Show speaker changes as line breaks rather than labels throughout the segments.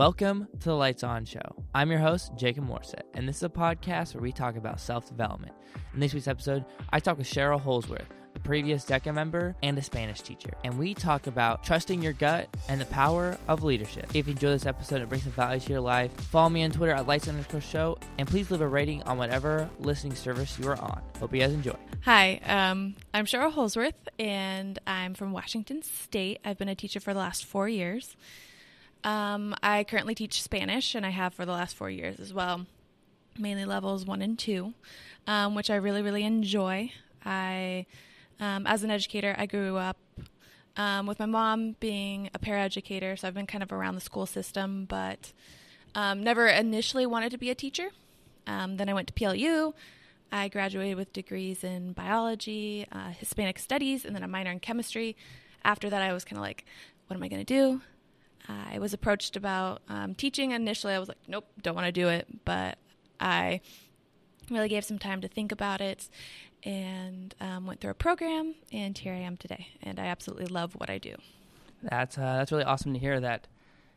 Welcome to the Lights On Show. I'm your host, Jacob Morset, and this is a podcast where we talk about self development. In this week's episode, I talk with Cheryl Holsworth, a previous DECA member and a Spanish teacher, and we talk about trusting your gut and the power of leadership. If you enjoy this episode and brings some value to your life, follow me on Twitter at Lights underscore show, and please leave a rating on whatever listening service you are on. Hope you guys enjoy.
Hi, um, I'm Cheryl Holsworth, and I'm from Washington State. I've been a teacher for the last four years. Um, I currently teach Spanish, and I have for the last four years as well, mainly levels one and two, um, which I really, really enjoy. I, um, as an educator, I grew up um, with my mom being a paraeducator, so I've been kind of around the school system, but um, never initially wanted to be a teacher. Um, then I went to PLU. I graduated with degrees in biology, uh, Hispanic studies, and then a minor in chemistry. After that, I was kind of like, what am I going to do? I was approached about um, teaching. Initially, I was like, nope, don't want to do it. But I really gave some time to think about it and um, went through a program, and here I am today. And I absolutely love what I do.
That's uh, that's really awesome to hear that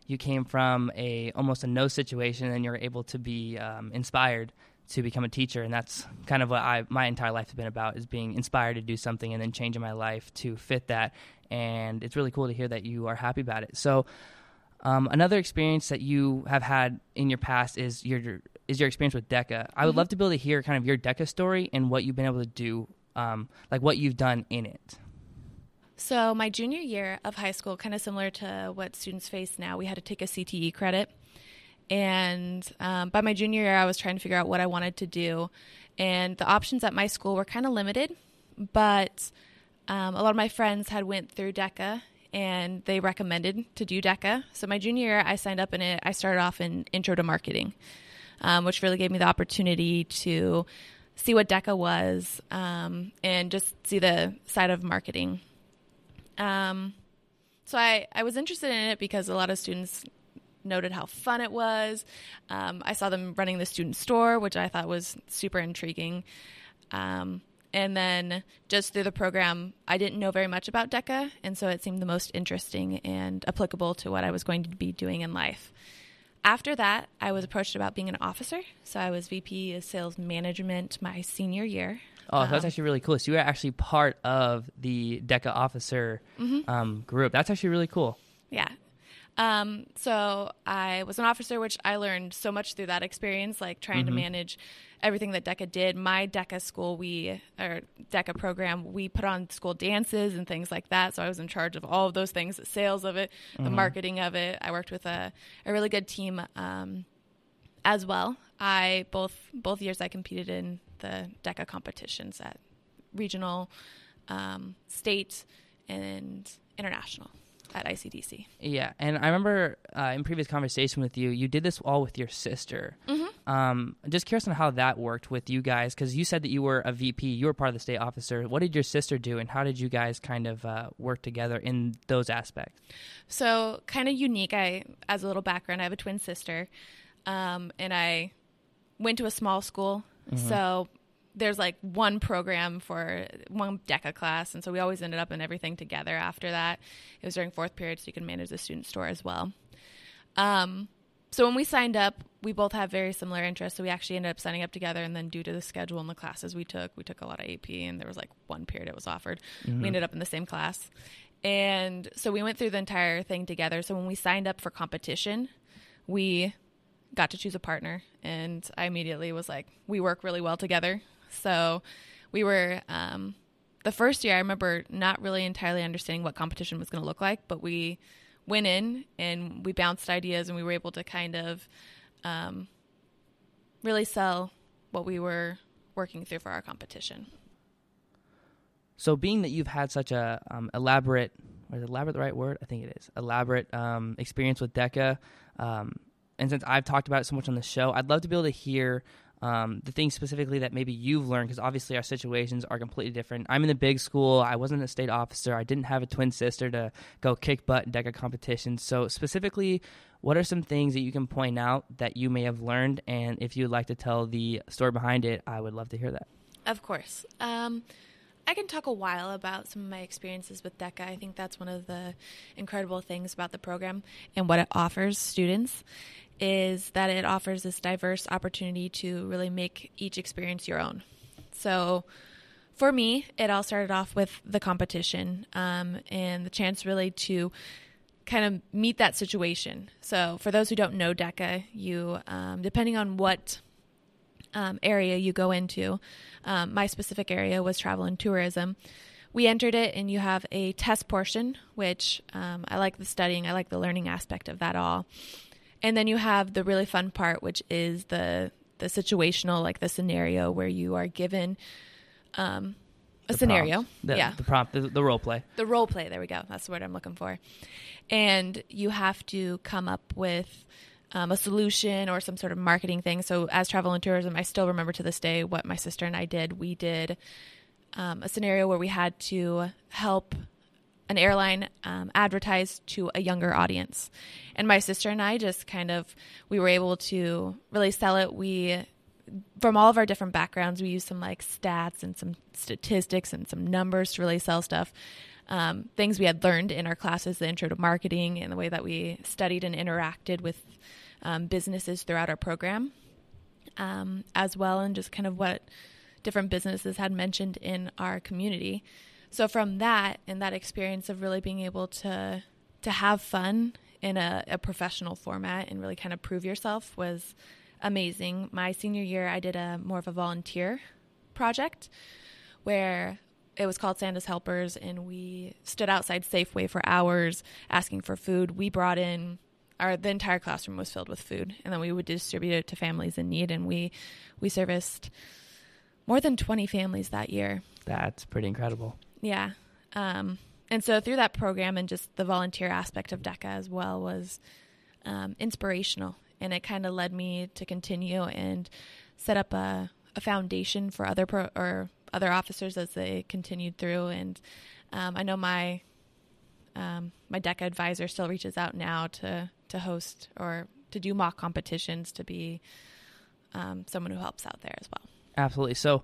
you came from a almost a no situation and you're able to be um, inspired to become a teacher and that's kind of what I my entire life has been about is being inspired to do something and then changing my life to fit that and it's really cool to hear that you are happy about it so um, another experience that you have had in your past is your is your experience with DECA. I would mm-hmm. love to be able to hear kind of your DECA story and what you've been able to do, um, like what you've done in it.
So my junior year of high school, kind of similar to what students face now, we had to take a CTE credit. And um, by my junior year, I was trying to figure out what I wanted to do, and the options at my school were kind of limited. But um, a lot of my friends had went through DECA and they recommended to do DECA. So my junior year, I signed up in it. I started off in Intro to Marketing, um, which really gave me the opportunity to see what DECA was um, and just see the side of marketing. Um, so I, I was interested in it because a lot of students noted how fun it was. Um, I saw them running the student store, which I thought was super intriguing. Um, and then just through the program, I didn't know very much about DECA, and so it seemed the most interesting and applicable to what I was going to be doing in life. After that, I was approached about being an officer. So I was VP of Sales Management my senior year.
Oh, um, that's actually really cool. So you were actually part of the DECA officer mm-hmm. um, group. That's actually really cool.
Um, so I was an officer, which I learned so much through that experience, like trying mm-hmm. to manage everything that DECA did. My DECA school, we or DECA program, we put on school dances and things like that. So I was in charge of all of those things, the sales of it, mm-hmm. the marketing of it. I worked with a, a really good team um, as well. I both both years I competed in the DECA competitions at regional, um, state, and international at ICDC.
Yeah, and I remember uh, in previous conversation with you, you did this all with your sister. Mm-hmm. Um, just curious on how that worked with you guys, because you said that you were a VP, you were part of the state officer. What did your sister do, and how did you guys kind of uh, work together in those aspects?
So, kind of unique. I, as a little background, I have a twin sister, um, and I went to a small school. Mm-hmm. So there's like one program for one DECA class, and so we always ended up in everything together after that. It was during fourth period, so you can manage the student store as well. Um, so when we signed up, we both have very similar interests, so we actually ended up signing up together. And then, due to the schedule and the classes we took, we took a lot of AP, and there was like one period it was offered. Mm-hmm. We ended up in the same class, and so we went through the entire thing together. So when we signed up for competition, we got to choose a partner, and I immediately was like, "We work really well together." So we were um, the first year. I remember not really entirely understanding what competition was going to look like, but we went in and we bounced ideas, and we were able to kind of um, really sell what we were working through for our competition.
So, being that you've had such a um, elaborate, is elaborate the right word? I think it is elaborate um, experience with DECA, um, and since I've talked about it so much on the show, I'd love to be able to hear um, the things specifically that maybe you've learned because obviously our situations are completely different. I'm in the big school. I wasn't a state officer. I didn't have a twin sister to go kick butt in deca competitions. So specifically what are some things that you can point out that you may have learned? And if you'd like to tell the story behind it i would love to hear that.
Of course. Um, I can talk a while about some of my experiences with DECA. I think that's one of the incredible things about the program and what it offers students is that it offers this diverse opportunity to really make each experience your own. So, for me, it all started off with the competition um, and the chance really to kind of meet that situation. So, for those who don't know DECA, you, um, depending on what um, area you go into, um, my specific area was travel and tourism. We entered it, and you have a test portion, which um, I like the studying, I like the learning aspect of that all. And then you have the really fun part, which is the the situational, like the scenario where you are given um, a
The
scenario.
The,
yeah,
The prompt, the, the role play.
the role play. There we go. That's the word I'm looking for. And you have to come up with um, a solution or some sort of marketing thing. So, as travel and tourism, I still remember to this day what my sister and I did. We did um, a scenario where we had to help an airline um, advertise to a younger audience. And my sister and I just kind of we were able to really sell it. We from all of our different backgrounds, we used some like stats and some statistics and some numbers to really sell stuff. Um, things we had learned in our classes, the intro to marketing, and the way that we studied and interacted with um, businesses throughout our program, um, as well, and just kind of what different businesses had mentioned in our community. So from that and that experience of really being able to to have fun in a, a professional format and really kind of prove yourself was amazing. My senior year, I did a more of a volunteer project where it was called Santa's Helpers, and we stood outside Safeway for hours asking for food. We brought in our the entire classroom was filled with food, and then we would distribute it to families in need. And we we serviced more than twenty families that year.
That's pretty incredible.
Yeah. Um, and so through that program and just the volunteer aspect of DECA as well was um, inspirational. And it kind of led me to continue and set up a, a foundation for other pro- or other officers as they continued through. And um, I know my um, my DECA advisor still reaches out now to to host or to do mock competitions to be um, someone who helps out there as well.
Absolutely. So,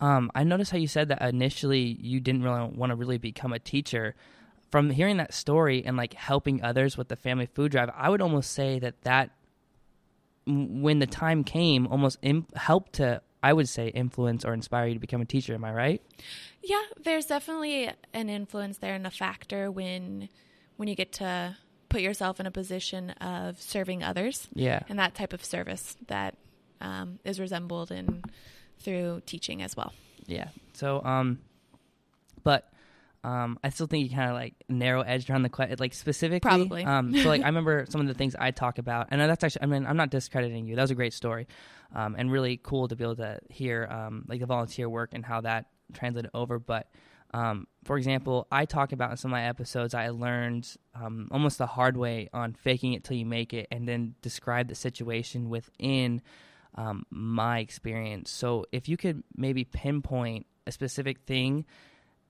um, I noticed how you said that initially you didn't really want to really become a teacher. From hearing that story and like helping others with the family food drive, I would almost say that that when the time came, almost Im- helped to I would say influence or inspire you to become a teacher. Am I right?
Yeah, there's definitely an influence there and a factor when when you get to put yourself in a position of serving others
Yeah.
and that type of service that um, is resembled in through teaching as well.
Yeah. So, um, but um, I still think you kind of like narrow edged around the question, like specifically.
Probably.
Um, so like I remember some of the things I talk about, and that's actually, I mean, I'm not discrediting you. That was a great story, um, and really cool to be able to hear um, like the volunteer work and how that translated over. But um, for example, I talk about in some of my episodes, I learned um, almost the hard way on faking it till you make it, and then describe the situation within um, my experience. So if you could maybe pinpoint a specific thing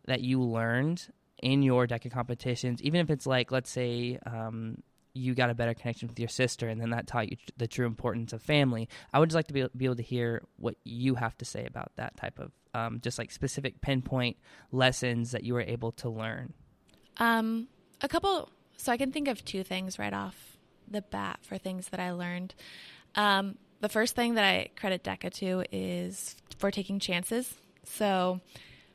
that you learned in your DECA competitions, even if it's like, let's say, um, you got a better connection with your sister, and then that taught you the true importance of family. I would just like to be, be able to hear what you have to say about that type of um, just like specific pinpoint lessons that you were able to learn.
Um, a couple. So I can think of two things right off the bat for things that I learned. Um, the first thing that I credit DECA to is for taking chances. So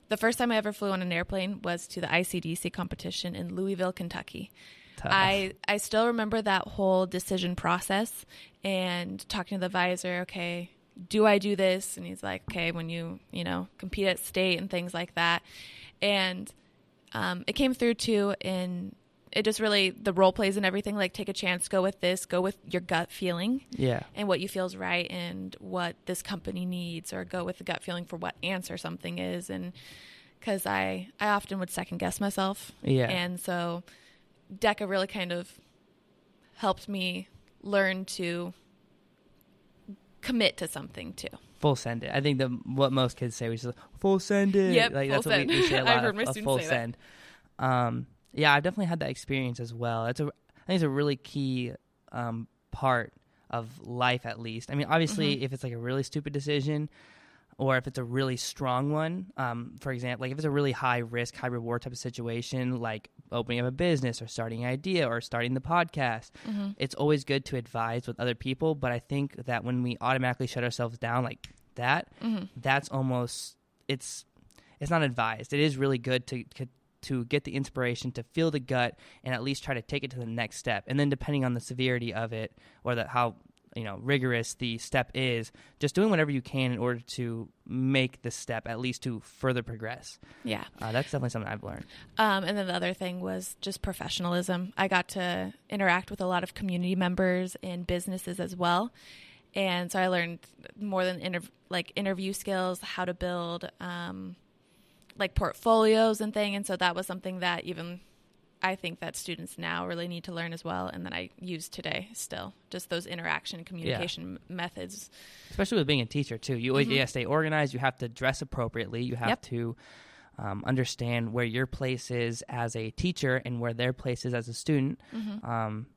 the first time I ever flew on an airplane was to the ICDC competition in Louisville, Kentucky.
Tough.
I I still remember that whole decision process and talking to the advisor. Okay, do I do this? And he's like, okay, when you you know compete at state and things like that, and um, it came through too in it just really the role plays and everything like take a chance go with this go with your gut feeling
yeah.
and what you feel is right and what this company needs or go with the gut feeling for what answer something is and because i i often would second guess myself
Yeah.
and so deca really kind of helped me learn to commit to something too
Full send it. I think the what most kids say, which is full send it.
Yep,
like
full
that's what we, we
send.
say a
I've
lot.
heard
of,
my
of full
say that.
send. Um, yeah, I've definitely had that experience as well. It's a, I think it's a really key um, part of life, at least. I mean, obviously,
Mm-hmm.
if it's like a really stupid decision, or if it's a really strong one. Um, for example, like if it's a really high risk, high reward type of situation, like opening up a business or starting an idea or starting the podcast,
Mm-hmm.
it's always good to advise with other people. But I think that when we automatically shut ourselves down like that,
Mm-hmm.
that's almost it's it's not advised. It is really good to, to to get the inspiration to feel the gut and at least try to take it to the next step. And then depending on the severity of it or that how you know rigorous the step is, just doing whatever you can in order to make the step at least to further progress.
Yeah.
Uh, that's definitely something I've learned.
Um, and then the other thing was just professionalism. I got to interact with a lot of community members and businesses as well, and so I learned more than inter- like interview skills, how to build um, like portfolios and thing. And so that was something that even I think that students now really need to learn as well, and that I use today still. Just those interaction communication m- methods.
especially with being a teacher too. You always you gotta stay organized. You have to dress appropriately. You have
Yep.
to um, understand where your place is as a teacher and where their place is as a student. Um,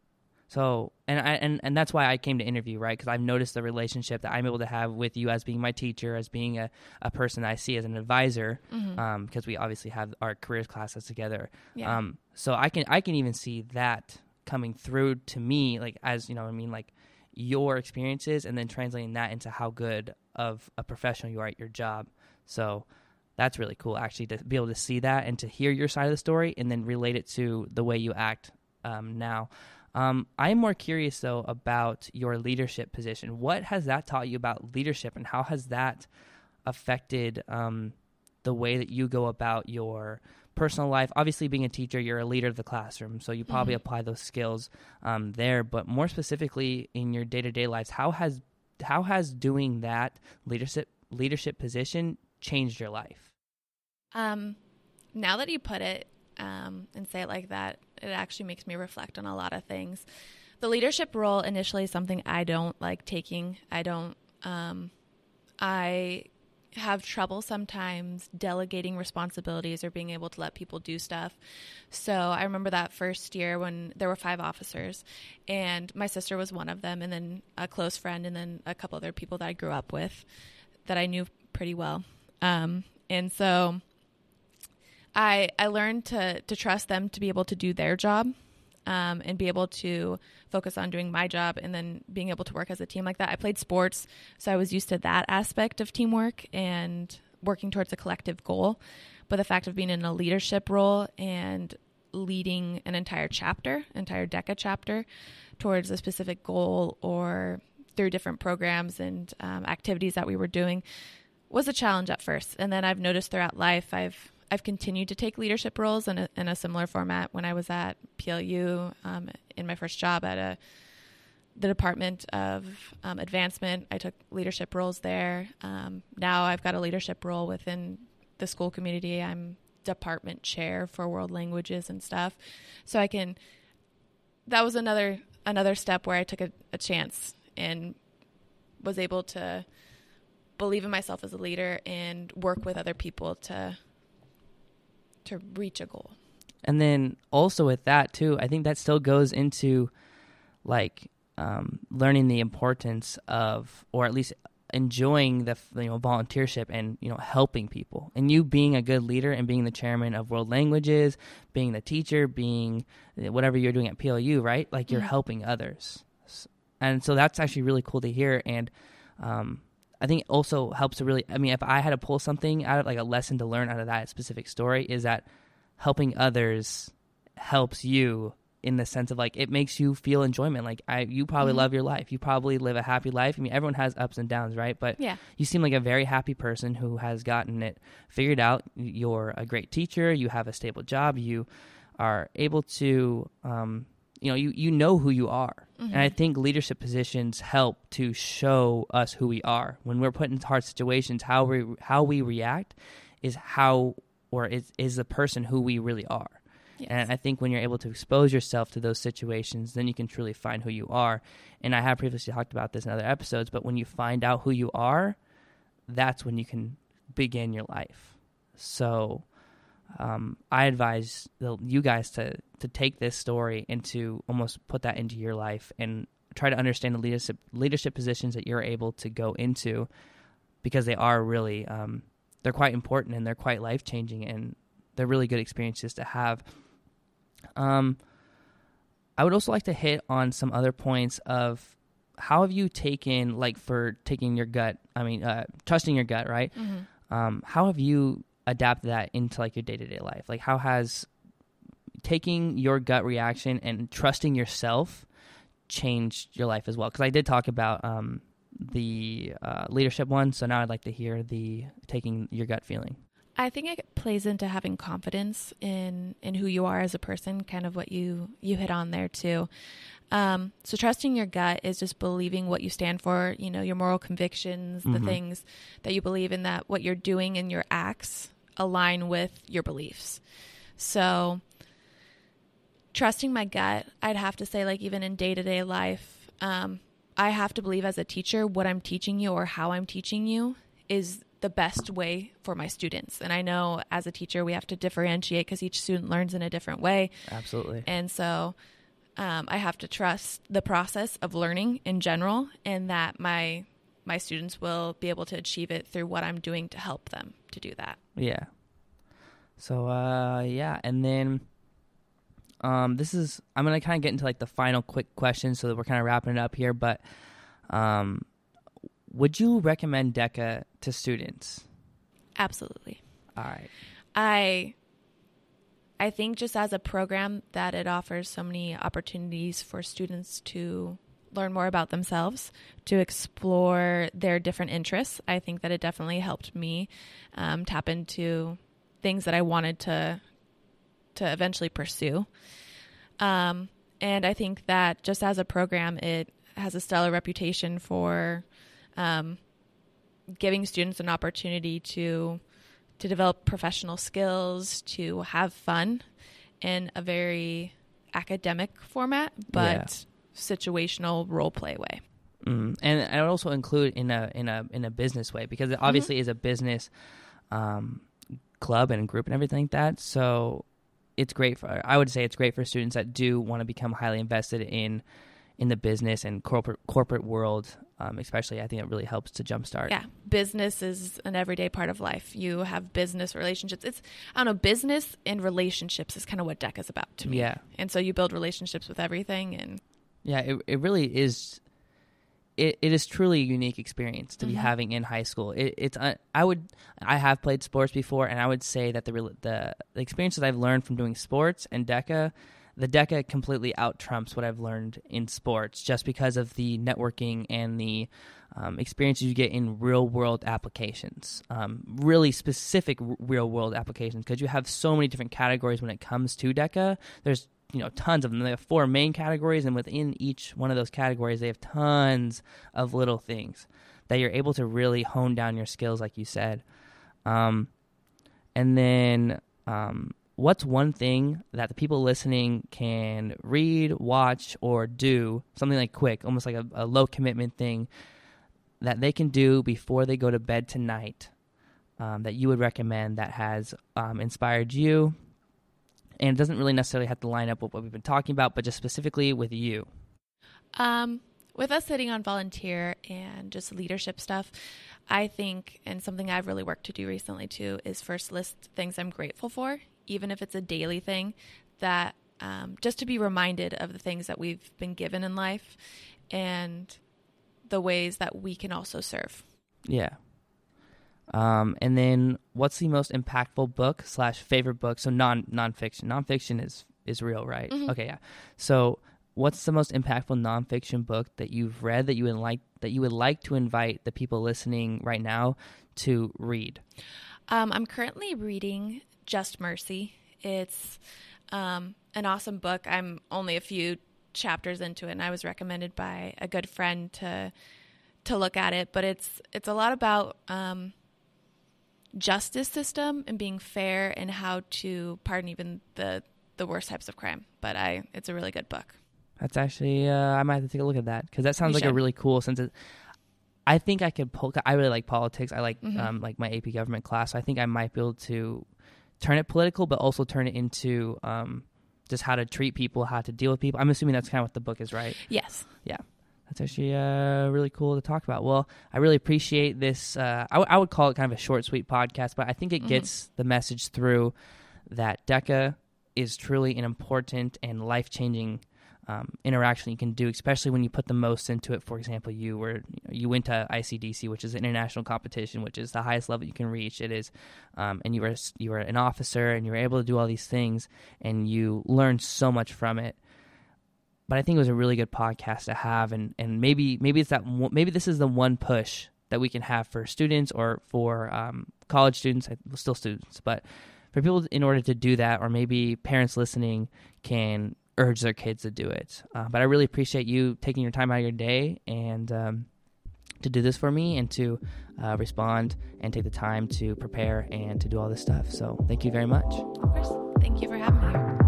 so and I and, and that's why I came to interview right because I've noticed the relationship that I'm able to have with you as being my teacher, as being a, a person I see as an advisor, because we obviously have our careers classes together.
Yeah.
Um, so I can I can even see that coming through to me, like as you know, what I mean, like your experiences, and then translating that into how good of a professional you are at your job. So that's really cool, actually, to be able to see that and to hear your side of the story, and then relate it to the way you act um, now. Um, I'm more curious though about your leadership position. What has that taught you about leadership, and how has that affected um, the way that you go about your personal life. Obviously, being a teacher, you're a leader of the classroom, so you probably
Mhm.
apply those skills um, there. But more specifically, in your day to day lives, how has how has doing that leadership leadership position changed your life?
Um, now that you put it um, and say it like that, it actually makes me reflect on a lot of things. The leadership role initially is something I don't like taking. I don't. Um, I have trouble sometimes delegating responsibilities or being able to let people do stuff. So I remember that first year when there were five officers, and my sister was one of them, and then a close friend, and then a couple other people that I grew up with that I knew pretty well. Um, and so I I learned to to trust them to be able to do their job. Um, and be able to focus on doing my job and then being able to work as a team like that. I played sports, so I was used to that aspect of teamwork and working towards a collective goal. But the fact of being in a leadership role and leading an entire chapter, entire DECA chapter, towards a specific goal or through different programs and um, activities that we were doing was a challenge at first. And then I've noticed throughout life, I've I've continued to take leadership roles in a, in a similar format. When I was at PLU um, in my first job at a the Department of um, Advancement, I took leadership roles there. Um, now I've got a leadership role within the school community. I'm department chair for world languages and stuff, so I can. That was another another step where I took a, a chance and was able to believe in myself as a leader and work with other people to to reach a goal.
And then also with that too, I think that still goes into like um, learning the importance of, or at least enjoying the you know volunteership and you know helping people and you being a good leader and being the chairman of world languages being the teacher being whatever you're doing at PLU right like you're
Mhm.
helping others and so that's actually really cool to hear and um, I think it also helps to really I mean if I had to pull something out of like a lesson to learn out of that specific story is that helping others helps you in the sense of like it makes you feel enjoyment. Like I you probably
Mhm.
love your life. You probably live a happy life. I mean everyone has ups and downs right? But
Yeah.
you seem like a very happy person who has gotten it figured out. You're a great teacher. You have a stable job. You are able to um, you know you, you know who you are and i
Mhm.
think leadership positions help to show us who we are when we're put in hard situations how we how we react is how or is is the person who we really are
Yes.
and I think when you're able to expose yourself to those situations, then you can truly find who you are. And I have previously talked about this in other episodes, but when you find out who you are, that's when you can begin your life. So um, I advise the, you guys to to take this story and to almost put that into your life and try to understand the leadership leadership positions that you're able to go into because they are really um, they're quite important and they're quite life changing and they're really good experiences to have. Um, I would also like to hit on some other points of how have you taken like for taking your gut i mean uh, trusting your gut right mm-hmm. um, how have you adapted that into like your day-to-day life? Like how has taking your gut reaction and trusting yourself changed your life as well? Because i did talk about um, the uh, leadership one so now i'd like to hear the taking your gut feeling.
I think it plays into having confidence in in who you are as a person, kind of what you you hit on there too. Um, so trusting your gut is just believing what you stand for, you know, your moral convictions, mm-hmm. the things that you believe in that what you're doing and your acts align with your beliefs. So trusting my gut, I'd have to say like even in day-to-day life, um, I have to believe as a teacher what I'm teaching you or how I'm teaching you is the best way for my students. And I know as a teacher, we have to differentiate because each student learns in a different way.
Absolutely.
And so um, I have to trust the process of learning in general and that my my students will be able to achieve it through what I'm doing to help them to do that.
Yeah. So uh yeah, and then um this is I'm going to kind of get into like the final quick questions so that we're kind of wrapping it up here, but um would you recommend DECA to students?
Absolutely.
All right.
I I think just as a program that it offers so many opportunities for students to learn more about themselves, to explore their different interests. I think that it definitely helped me um, tap into things that I wanted to to eventually pursue. Um, and I think that just as a program, it has a stellar reputation for um, giving students an opportunity to to develop professional skills, to have fun in a very academic format, but yeah. situational role play way.
Mm. And I would also include in a in a in a business way because it obviously mm-hmm. is a business um, club and group and everything like that. So it's great for I would say it's great for students that do want to become highly invested in in the business and corporate corporate world, um, especially, I think it really helps to jumpstart.
Yeah, business is an everyday part of life. You have business relationships. It's I don't know, business and relationships is kind of what DECA is about to me.
Yeah,
and so you build relationships with everything, and
yeah, it it really is. It, it is truly a unique experience to mm-hmm. be having in high school. It, it's uh, I would I have played sports before, and I would say that the the, the experiences I've learned from doing sports and DECA the DECA completely out trumps what I've learned in sports just because of the networking and the um, experiences you get in real world applications, um, really specific r- real world applications, because you have so many different categories when it comes to DECA. There's you know tons of them. They have four main categories, and within each one of those categories, they have tons of little things that you're able to really hone down your skills, like you said. Um, and then um, what's one thing that the people listening can read, watch, or do, something like quick, almost like a, a low commitment thing that they can do before they go to bed tonight um, that you would recommend that has um, inspired you? And it doesn't really necessarily have to line up with what we've been talking about, but just specifically with you.
Um, with us sitting on volunteer and just leadership stuff, I think, and something I've really worked to do recently too, is first list things I'm grateful for even if it's a daily thing, that um, just to be reminded of the things that we've been given in life and the ways that we can also serve.
Yeah. Um, and then, what's the most impactful book slash favorite book? So non nonfiction. Nonfiction is is real, right? Mm-hmm. Okay, yeah. So, what's the most impactful nonfiction book that you've read that you would like that you would like to invite the people listening right now to read?
Um, I'm currently reading just Mercy. It's um, an awesome book. I'm only a few chapters into it, and I was recommended by a good friend to to look at it. But it's it's a lot about um, justice system and being fair and how to pardon even the the worst types of crime. But I, it's a really good book.
That's actually uh, I might have to take a look at that because that sounds you like should. a really cool since it. I think I could pull. I really like politics. I like mm-hmm. um, like my AP government class. So I think I might be able to turn it political, but also turn it into um, just how to treat people, how to deal with people. I'm assuming that's kind of what the book is, right?
Yes.
Yeah. That's actually uh, really cool to talk about. Well, I really appreciate this. Uh, I, w- I would call it kind of a short, sweet podcast, but I think it
Mhm.
gets the message through that DECA is truly an important and life changing um, interaction you can do, especially when you put the most into it. For example, you were you went to ICDC, which is an international competition, which is the highest level you can reach. It is, um, and you were you were an officer, and you were able to do all these things, and you learned so much from it. But I think it was a really good podcast to have, and and maybe maybe it's that maybe this is the one push that we can have for students or for um, college students, still students, but for people in order to do that, or maybe parents listening can urge their kids to do it. Uh, but I really appreciate you taking your time out of your day and um, to do this for me and to uh, respond and take the time to prepare and to do all this stuff. So thank you very much.
Of course. Thank you for having me here.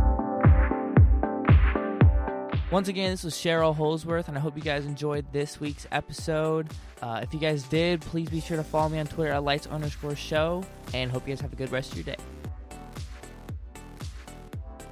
Once again, this was Cheryl Holsworth, and I hope you guys enjoyed this week's episode. Uh, if you guys did, please be sure to follow me on Twitter at lights underscore show, and hope you guys have a good rest of your day.